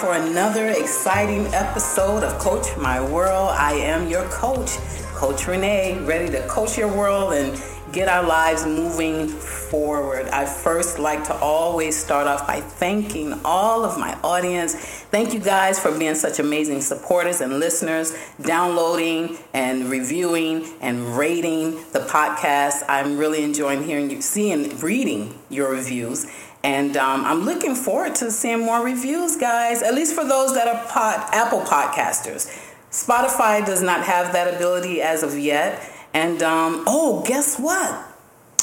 for another exciting episode of Coach My World. I am your coach, Coach Renee, ready to coach your world and get our lives moving forward. I first like to always start off by thanking all of my audience. Thank you guys for being such amazing supporters and listeners, downloading and reviewing and rating the podcast. I'm really enjoying hearing you, seeing, reading your reviews. And um, I'm looking forward to seeing more reviews, guys, at least for those that are Apple podcasters. Spotify does not have that ability as of yet. And um, oh, guess what?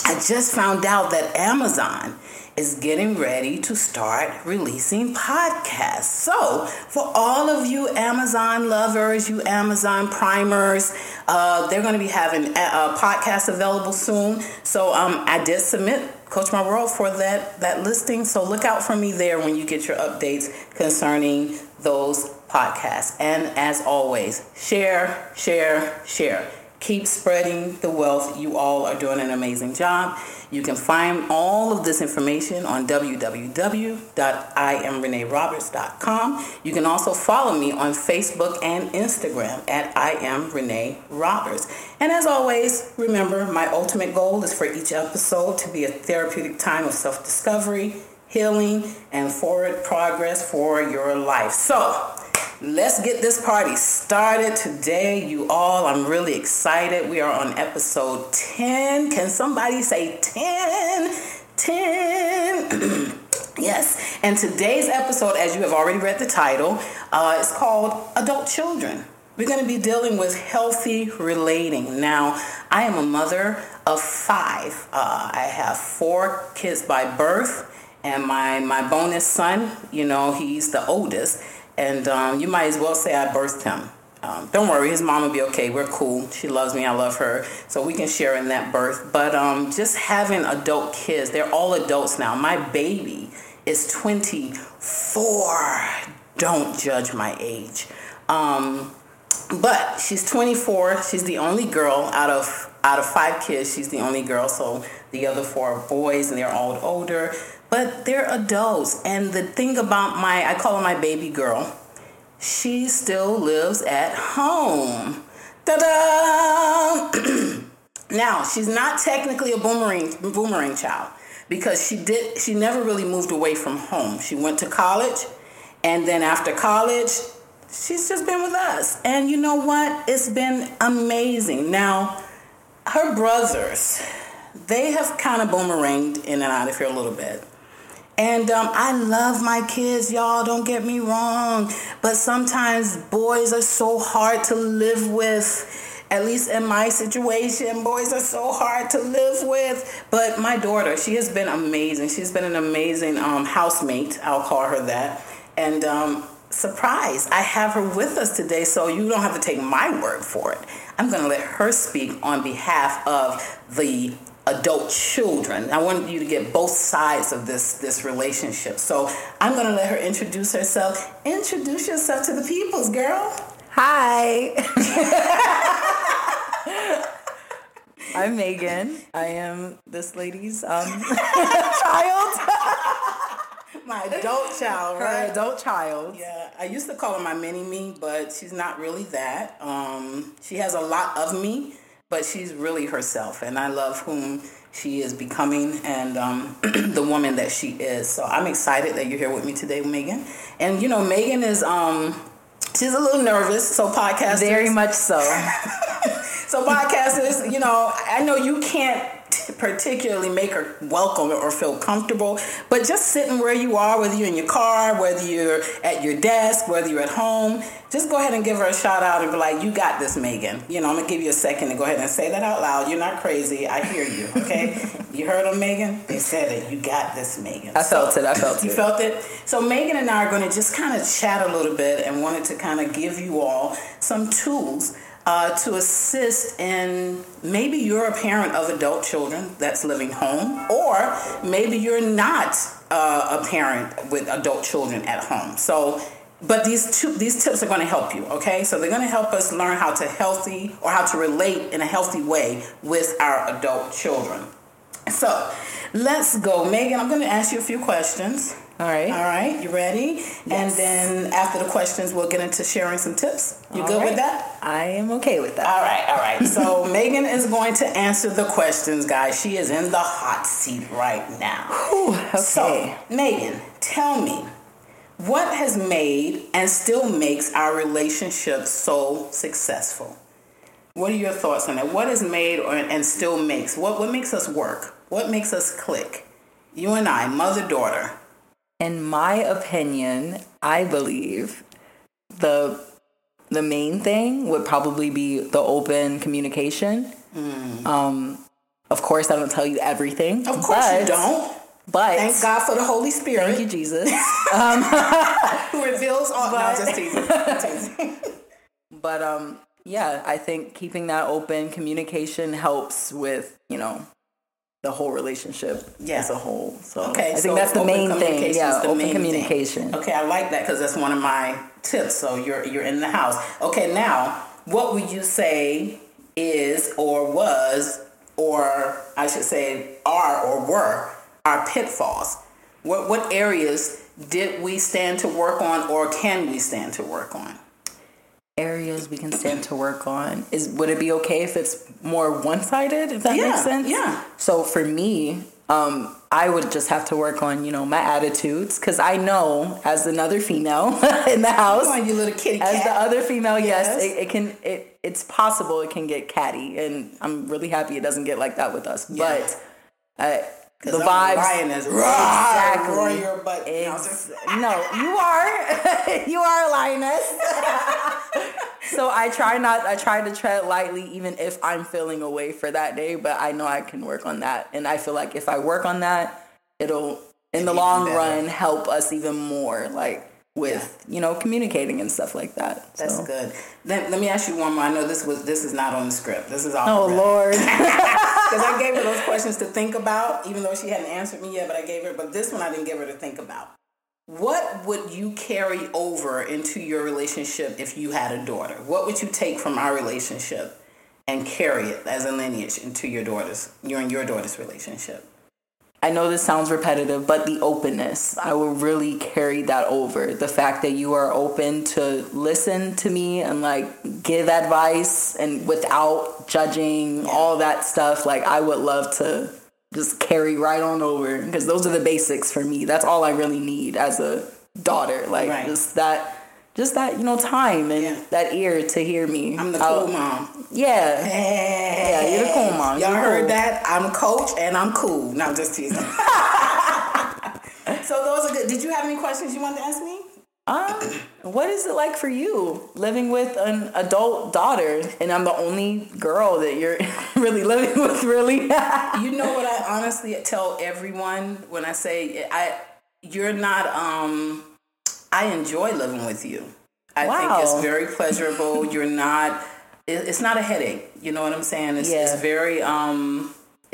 I just found out that Amazon is getting ready to start releasing podcasts. So, for all of you Amazon lovers, you Amazon primers, uh, they're going to be having a, a podcast available soon. So, um, I did submit Coach My World for that that listing. So look out for me there when you get your updates concerning those podcasts. And as always, share, share, share. Keep spreading the wealth. You all are doing an amazing job. You can find all of this information on www.iamreneeroberts.com. You can also follow me on Facebook and Instagram at I am Renee Roberts. And as always, remember my ultimate goal is for each episode to be a therapeutic time of self discovery, healing, and forward progress for your life. So, Let's get this party started today, you all. I'm really excited. We are on episode 10. Can somebody say 10? 10. yes. And today's episode, as you have already read the title, uh, is called Adult Children. We're going to be dealing with healthy relating. Now, I am a mother of five. Uh, I have four kids by birth, and my, my bonus son, you know, he's the oldest and um, you might as well say I birthed him. Um, don't worry, his mom will be okay. We're cool. She loves me. I love her. So we can share in that birth. But um, just having adult kids, they're all adults now. My baby is 24. Don't judge my age. Um, but she's 24. She's the only girl out of out of five kids. She's the only girl. So the other four are boys, and they're all older but they're adults. And the thing about my, I call her my baby girl, she still lives at home. Ta-da! now, she's not technically a boomerang, boomerang child because she did, she never really moved away from home. She went to college, and then after college, she's just been with us. And you know what? It's been amazing. Now, her brothers, they have kind of boomeranged in and out of here a little bit. And um, I love my kids, y'all, don't get me wrong. But sometimes boys are so hard to live with. At least in my situation, boys are so hard to live with. But my daughter, she has been amazing. She's been an amazing um, housemate, I'll call her that. And um, surprise, I have her with us today, so you don't have to take my word for it. I'm going to let her speak on behalf of the adult children. I want you to get both sides of this this relationship. So I'm going to let her introduce herself. Introduce yourself to the peoples, girl. Hi. I'm Megan. I am this lady's um, child. My adult child, right? Her adult child. Yeah, I used to call her my mini me, but she's not really that. Um, she has a lot of me, but she's really herself, and I love whom she is becoming and um, the woman that she is. So I'm excited that you're here with me today, Megan. And you know, Megan is um, she's a little nervous, so podcast very much so. so podcasters, you know, I know you can't particularly make her welcome or feel comfortable. But just sitting where you are, whether you're in your car, whether you're at your desk, whether you're at home, just go ahead and give her a shout out and be like, "You got this, Megan." You know, I'm gonna give you a second to go ahead and say that out loud. You're not crazy. I hear you. Okay, you heard them, Megan. They said it. You got this, Megan. I felt so, it. I felt you it. You felt it. So Megan and I are going to just kind of chat a little bit and wanted to kind of give you all some tools uh, to assist in maybe you're a parent of adult children that's living home, or maybe you're not uh, a parent with adult children at home. So, but these two these tips are going to help you. Okay, so they're going to help us learn how to healthy or how to relate in a healthy way with our adult children. So, let's go, Megan. I'm going to ask you a few questions. All right. All right, you ready? Yes. And then after the questions, we'll get into sharing some tips. You All good right. with that? I am okay with that. All right, all right. So Megan is going to answer the questions, guys. She is in the hot seat right now. Whew, okay. So, Megan, tell me, what has made and still makes our relationship so successful? What are your thoughts on that? What has made or, and still makes? What, what makes us work? What makes us click? You and I, mother daughter. In my opinion, I believe the the main thing would probably be the open communication. Um, of course, I don't tell you everything. Of course but, you don't. But Thank God for the Holy Spirit thank you, Jesus. who reveals all. no, just teasing. but um, yeah, I think keeping that open communication helps with you know the whole relationship Yeah. as a whole. So Okay, I think so that's the main thing. communication Yeah, the open main thing. communication. Okay, I like that because that's one of my tips. So you're you're in the house. Okay, now what would you say is or was or I should say are or were our pitfalls? What what areas did we stand to work on or can we stand to work on? Areas we can stand to work on is would it be okay if it's more one-sided if that Yeah, makes sense yeah. so for me um i would just have to work on you know my attitudes because i know as another female in the house on, you little kitty as the other female yes, Yes. it, it can it it's possible it can get catty and i'm really happy it doesn't get like that with us Yeah. but uh, the I'm vibes lioness. exactly Roar your butt. Ex- no, you are. you are a lioness. so I try not. I try to tread lightly, even if I'm feeling away for that day. But I know I can work on that, and I feel like if I work on that, it'll in the long better. run help us even more. Like with you know communicating and stuff like that. That's so. good. Then let me ask you one more. I know this was this is not on the script. This is all. Oh. Lord. Because I gave her those questions to think about, even though she hadn't answered me yet, but I gave her, but this one I didn't give her to think about. What would you carry over into your relationship if you had a daughter? What would you take from our relationship and carry it as a lineage into your daughter's, your and your daughter's relationship? I know this sounds repetitive, but the openness, I will really carry that over. The fact that you are open to listen to me and like give advice and without judging all that stuff, like I would love to just carry right on over because those are the basics for me. That's all I really need as a daughter. Like Right. just that just that, you know, time and Yeah. that ear to hear me. I'm the I'll- cool mom. Yeah. Yeah, you're the cool mom. Y'all You're heard cool. that? I'm coach and I'm cool. No, I'm just teasing. so those are good. Did you have any questions you wanted to ask me? Um, what is it like for you living with an adult daughter, and I'm the only girl that you're really living with? Really? You know what I honestly tell everyone when I say I you're not um I enjoy living with you. I think it's very pleasurable. You're not it's not a headache. You know what I'm saying? It's, Yeah. it's very um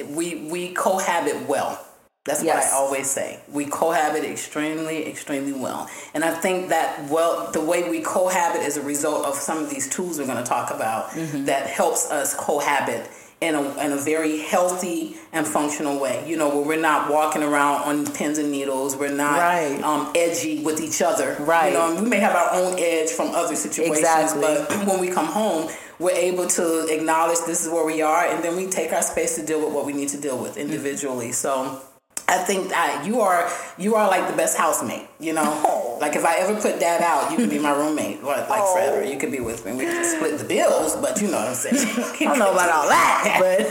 we we cohabit well. That's Yes. what I always say. We cohabit extremely, extremely well. And I think that well the way we cohabit is a result of some of these tools we're gonna talk about Mm-hmm. that helps us cohabit in a, in a very healthy and functional way. You know, where we're not walking around on pins and needles. We're not Right. um, edgy with each other. Right. You know, we may have our own edge from other situations, Exactly. but when we come home, we're able to acknowledge this is where we are, and then we take our space to deal with what we need to deal with individually. So. I think that you are you are like the best housemate, you know. Oh. Like if I ever put that out, you could be my roommate, like, like Oh. forever. You could be with me. We could split the bills, but you know what I'm saying. I don't know about all that, but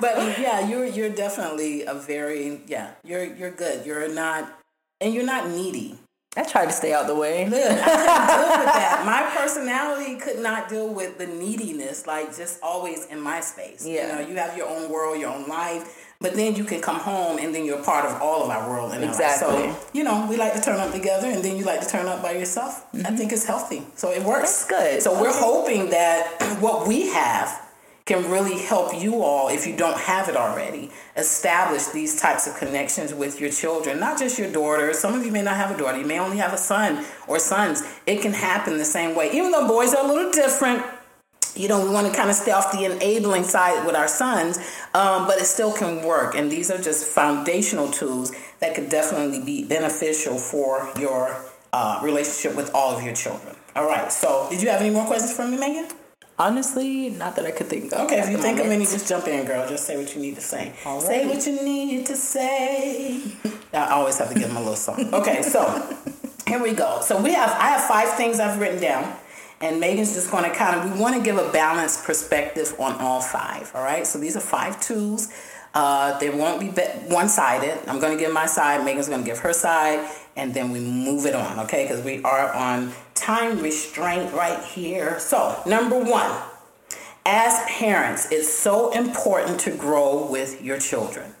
but yeah, you're you're definitely a very yeah. You're you're good. You're not, and you're not needy. I try to stay out the way. Look, I couldn't deal with that. My personality could not deal with the neediness, like just always in my space. Yeah. You know, you have your own world, your own life, but then you can come home and then you're part of all of our world. And our. Exactly. So, you know, we like to turn up together and then you like to turn up by yourself. I think it's healthy. So it works. Mm-hmm. That's good. So we're hoping that what we have can really help you all, if you don't have it already, establish these types of connections with your children, not just your daughter. Some of you may not have a daughter, you may only have a son or sons. It can happen the same way, even though boys are a little different. You know, we want to kind of stay off the enabling side with our sons, um, but it still can work. And these are just foundational tools that could definitely be beneficial for your uh, relationship with all of your children. All right. So, did you have any more questions for me, Megan? Honestly, not that I could think of. Okay, if you think moment. of any, just jump in, girl. Just say what you need to say. Say what you need to say. I always have to give them a little song. Okay, so here we go. So we have I have five things I've written down. And Megan's just going to kind of, we want to give a balanced perspective on all five. All right. So these are five tools. Uh, they won't be one sided. I'm going to give my side. Megan's going to give her side. And then we move it on. Okay. Because we are on time restraint right here. So, number one, as parents, it's so important to grow with your children.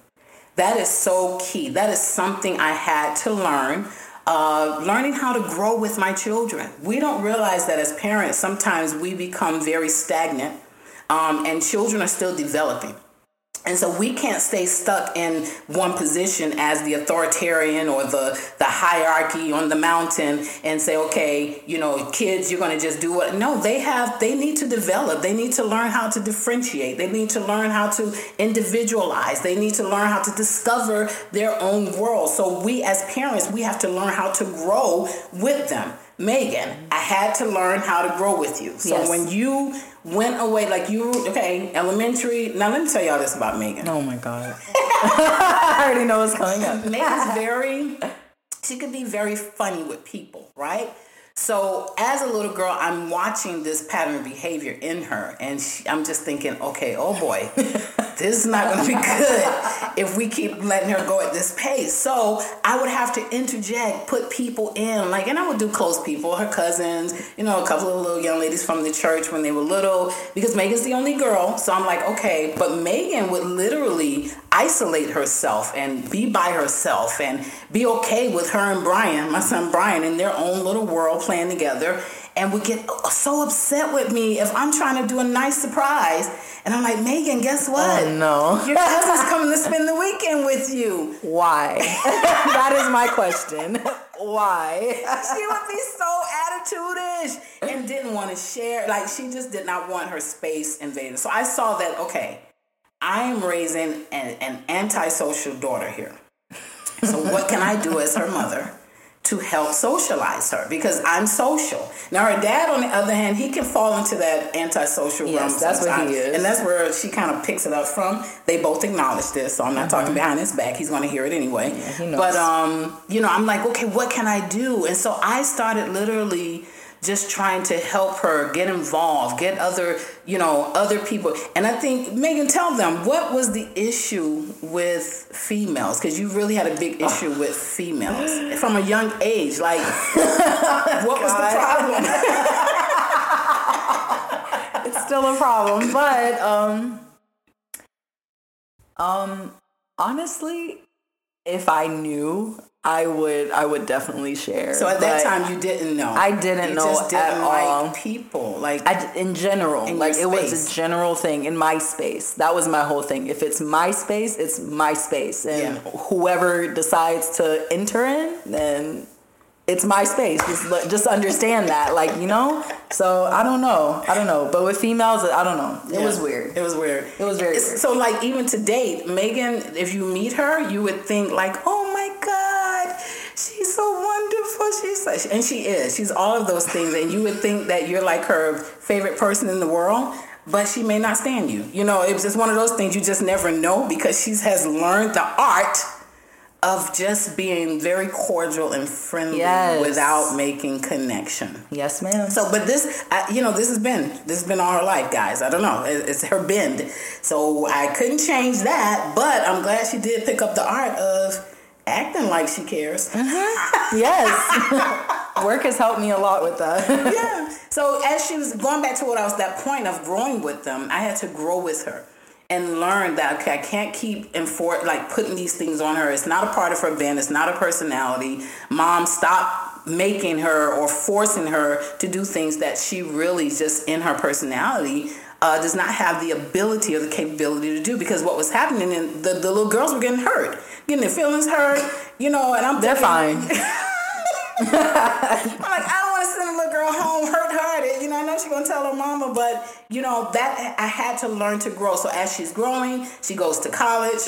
That is so key. That is something I had to learn uh, learning how to grow with my children. We don't realize that as parents, sometimes we become very stagnant, um, and children are still developing. And so we can't stay stuck in one position as the authoritarian or the, the hierarchy on the mountain and say, okay, you know, kids, you're going to just do what. No, they have, they need to develop. They need to learn how to differentiate. They need to learn how to individualize. They need to learn how to discover their own world. So we as parents, we have to learn how to grow with them. Megan, I had to learn how to grow with you. So yes. when you went away, like you, okay, elementary. Now let me tell y'all this about Megan. Oh my God. I already know what's coming up. Megan's very, she could be very funny with people, right? So as a little girl, I'm watching this pattern of behavior in her, and she, I'm just thinking, okay, oh boy, this is not going to be good if we keep letting her go at this pace. So I would have to interject, put people in, like, and I would do close people, her cousins, you know, a couple of little young ladies from the church when they were little, because Megan's the only girl. So I'm like, okay, but Megan would literally isolate herself and be by herself and be okay with her and Brian, my son Brian, in their own little world playing together and would get so upset with me if I'm trying to do a nice surprise. And I'm like, Megan, guess oh, what? Oh, no. Your cousin's coming to spend the weekend with you. Why? that is my question. Why? she would be so attitudish and didn't want to share. Like, she just did not want her space invaded. So I saw that, okay, I'm raising an, an antisocial daughter here. So what can I do as her mother to help socialize her? Because I'm social. Now her dad, on the other hand, he can fall into that antisocial yes, realm. That's what he is, and that's where she kind of picks it up from. They both acknowledge this, so I'm not mm-hmm. talking behind his back. He's going to hear it anyway. Yeah, but um, you know, I'm like, okay, what can I do? And so I started literally just trying to help her get involved, get other, you know, other people. And I think Megan, tell them what was the issue with females because you really had a big issue with females from a young age. Like, what was the problem? it's still a problem, but um, um, honestly, if I knew I would I would definitely share. So at that time you didn't know. I didn't you know just didn't at like all. People like I, in general, in like it was a general thing in my space. That was my whole thing. If it's my space, it's my space, and yeah. whoever decides to enter in, then it's my space. Just just understand that, like you know. So I don't know, I don't know. But with females, I don't know. It yeah. was weird. It was weird. It was very. Weird. So like even to date, Megan, if you meet her, you would think like, oh wonderful. She's such, and she is. She's all of those things, and you would think that you're like her favorite person in the world but she may not stand you. You know, it's just one of those things you just never know because she has learned the art of just being very cordial and friendly yes. without making connection. Yes, ma'am. So, but this, I, you know, this has been this has been all her life, guys. I don't know, it's her bend. So I couldn't change that, but I'm glad she did pick up the art of acting like she cares. Mm-hmm. Yes, work has helped me a lot with that. yeah. So as she was going back to what I was that point of growing with them, I had to grow with her and learn that okay, I can't keep enfor- like putting these things on her. It's not a part of her band. It's not a personality. Mom, stop making her or forcing her to do things that she really just in her personality uh, does not have the ability or the capability to do because what was happening and the, the little girls were getting hurt getting their feelings hurt you know and i'm they're fine I'm like, I don't want to send a little girl home hurt hearted. You know, I know she's gonna tell her mama, but you know that I had to learn to grow. So as she's growing, she goes to college.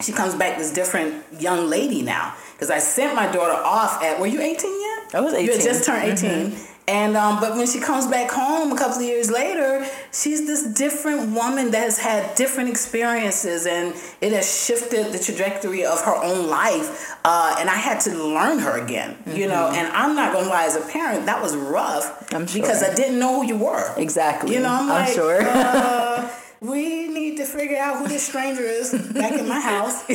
she comes back this different young lady now. Because I sent my daughter off at, were you 18 yet? I was 18. You had just turned 18. Mm-hmm. And um, but when she comes back home a couple of years later, she's this different woman that has had different experiences, and it has shifted the trajectory of her own life. Uh, and I had to learn her again, mm-hmm. you know. And I'm not gonna lie, as a parent, that was rough sure. because I didn't know who you were. Exactly. You know, I'm, I'm like, sure. uh, we need to figure out who this stranger is back in my house.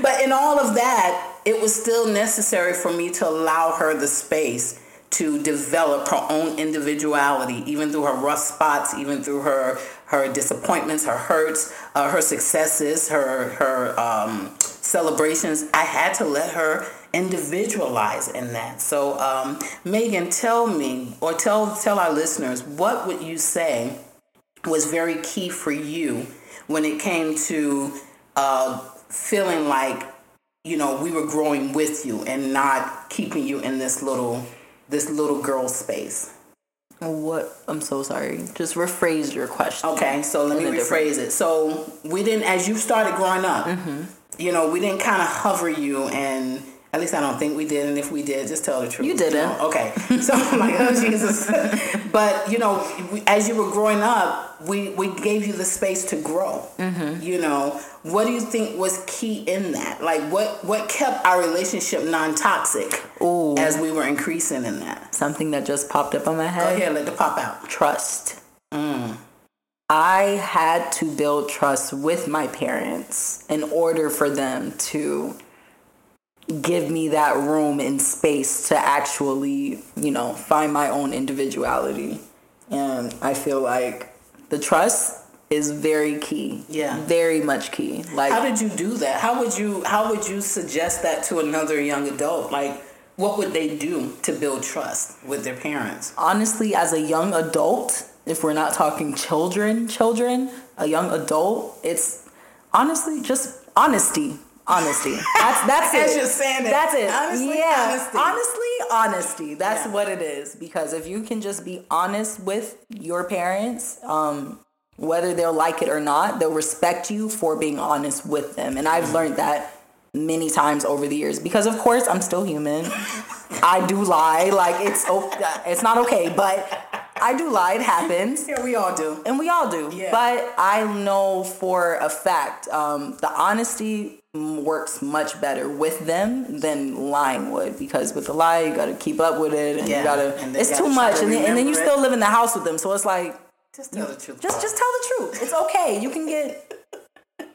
but in all of that, it was still necessary for me to allow her the space to develop her own individuality, even through her rough spots, even through her her disappointments, her hurts, uh, her successes, her her um, celebrations. I had to let her individualize in that. So, um, Megan, tell me or tell tell our listeners what would you say was very key for you when it came to uh, feeling like you know we were growing with you and not keeping you in this little this little girl space. What? I'm so sorry. Just rephrase your question. Okay, so let me rephrase it. So we didn't, as you started growing up, mm-hmm. you know, we didn't kind of hover you and at least I don't think we did, and if we did, just tell the truth. You didn't. You know? Okay. So I'm like, oh Jesus. but you know, as you were growing up, we we gave you the space to grow. Mm-hmm. You know, what do you think was key in that? Like, what what kept our relationship non toxic as we were increasing in that? Something that just popped up on my head. Go ahead, let it pop out. Trust. Mm. I had to build trust with my parents in order for them to give me that room and space to actually, you know, find my own individuality. And I feel like the trust is very key. Yeah. Very much key. Like How did you do that? How would you how would you suggest that to another young adult? Like what would they do to build trust with their parents? Honestly, as a young adult, if we're not talking children, children, a young adult, it's honestly just honesty honesty. That's that's it. As you're saying it. That's it. Honestly, yeah. honesty. Honestly, honesty. That's Yeah. what it is. Because if you can just be honest with your parents, um, whether they'll like it or not, they'll respect you for being honest with them. And I've learned that many times over the years. Because of course I'm still human. I do lie. Like it's it's not okay, but I do lie. It happens Yeah, we all do. and we all do. Yeah. But I know for a fact um, the honesty works much better with them than lying would because with the lie you got to keep up with it and Yeah, you got to and then it's you too gotta much to and then, and then you remember still live in the house with them so it's like Just tell the truth. just just tell the truth it's okay you can get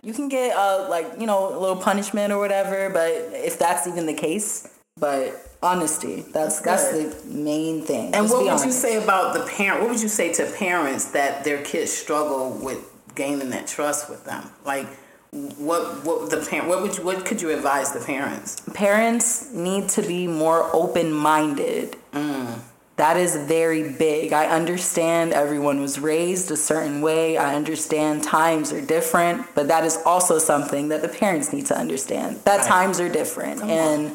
you can get uh like you know a little punishment or whatever but if that's even the case but honesty that's that's, That's the main thing And what would you say about the parent? What would you say to parents that their kids struggle with gaining that trust with them? Like, what what the parent? What would you, what could you advise the parents? parents need to be more open minded. Mm. That is very big. I understand everyone was raised a certain way. I understand times are different, but that is also something that the parents need to understand. That Right. times are different and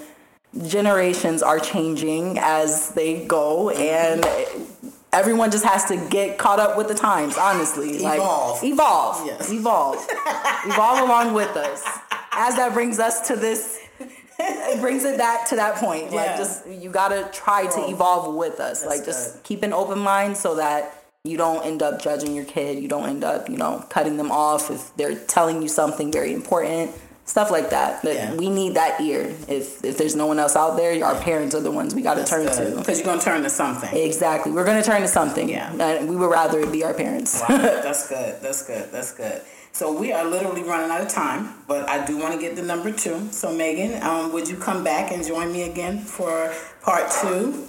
generations are changing as they go and everyone just has to get caught up with the times, honestly. Like Evolve. evolve. Yes. Evolve. evolve along with us. As that brings us to this it brings it back to that point. Yeah. Like just you gotta try to evolve with us. That's like just good. keep an open mind so that you don't end up judging your kid. You don't end up, you know, cutting them off if they're telling you something very important. Stuff like that. But Yeah. we need that ear. If if there's no one else out there, our parents are the ones we gotta turn to. Because you're gonna turn to something. Exactly. We're gonna turn to something. Yeah. And we would rather it be our parents. Wow, that's good. That's good. That's good. So we are literally running out of time, but I do want to get the number two. So Megan, um, would you come back and join me again for part two?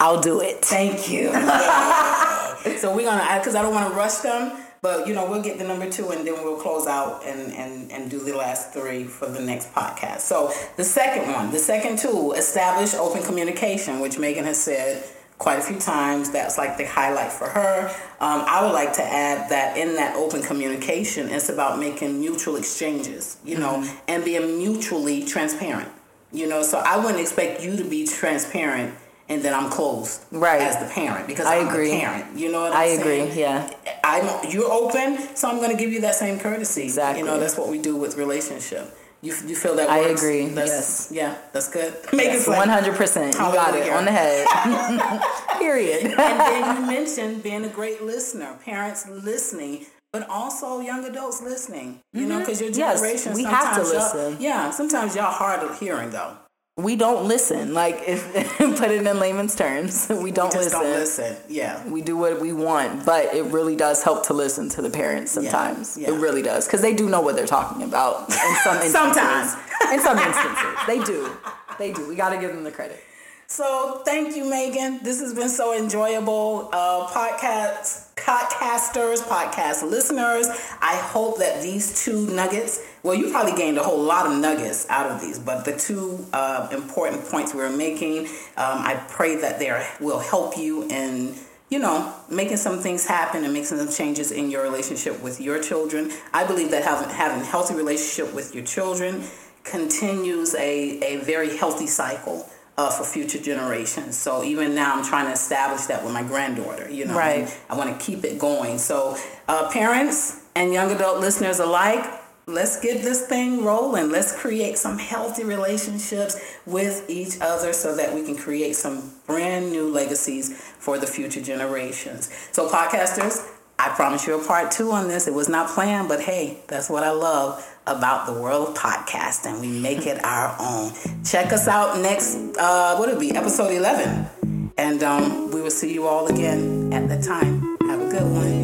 I'll do it. Thank you. so we're gonna, because I don't want to rush them, but you know we'll get the number two and then we'll close out and and and do the last three for the next podcast. So the second one, the second tool, establish open communication, which Megan has said quite a few times. That's like the highlight for her. Um, I would like to add that in that open communication, it's about making mutual exchanges, you know, and being mutually transparent. You know, so I wouldn't expect you to be transparent and then I'm closed Right. as the parent because I I'm agree. the parent. You know what I'm I saying? agree, yeah. I'm you're open, so I'm going to give you that same courtesy. Exactly. You know, that's what we do with relationship. You, you feel that? I works? agree. That's, yes. Yeah, that's good. Make Yes, it one hundred percent. You got it on the head. Period. and then you mentioned being a great listener, parents listening, but also young adults listening. You know, because your Mm-hmm. Yes, generation, we have to listen. Yeah, sometimes y'all hard of hearing though. We don't listen. Like if put it in layman's terms, we don't Just listen. don't listen. Yeah. We do what we want, but it really does help to listen to the parents sometimes. yeah. It really does because they do know what they're talking about in some instances. Sometimes. in some instances, they do. They do. We got to give them the credit. So thank you, Megan. This has been so enjoyable. Uh, podcast, podcasters, podcast listeners. I hope that these two nuggets. Well, you probably gained a whole lot of nuggets out of these, but the two uh, important points we were making, um, I pray that they are, will help you in you know, making some things happen and making some changes in your relationship with your children. I believe that having having a healthy relationship with your children continues a, a very healthy cycle uh, for future generations. So even now, I'm trying to establish that with my granddaughter. You know, Right. I want to keep it going. So uh, parents and young adult listeners alike. Let's get this thing rolling. Let's create some healthy relationships with each other so that we can create some brand new legacies for the future generations. So, podcasters, I promise you a part two on this. It was not planned, but hey, that's what I love about the world of podcasting. We make it our own. Check us out next, uh, what it'll be, episode 11. And um, we will see you all again at the time. Have a good one.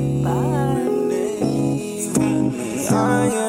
I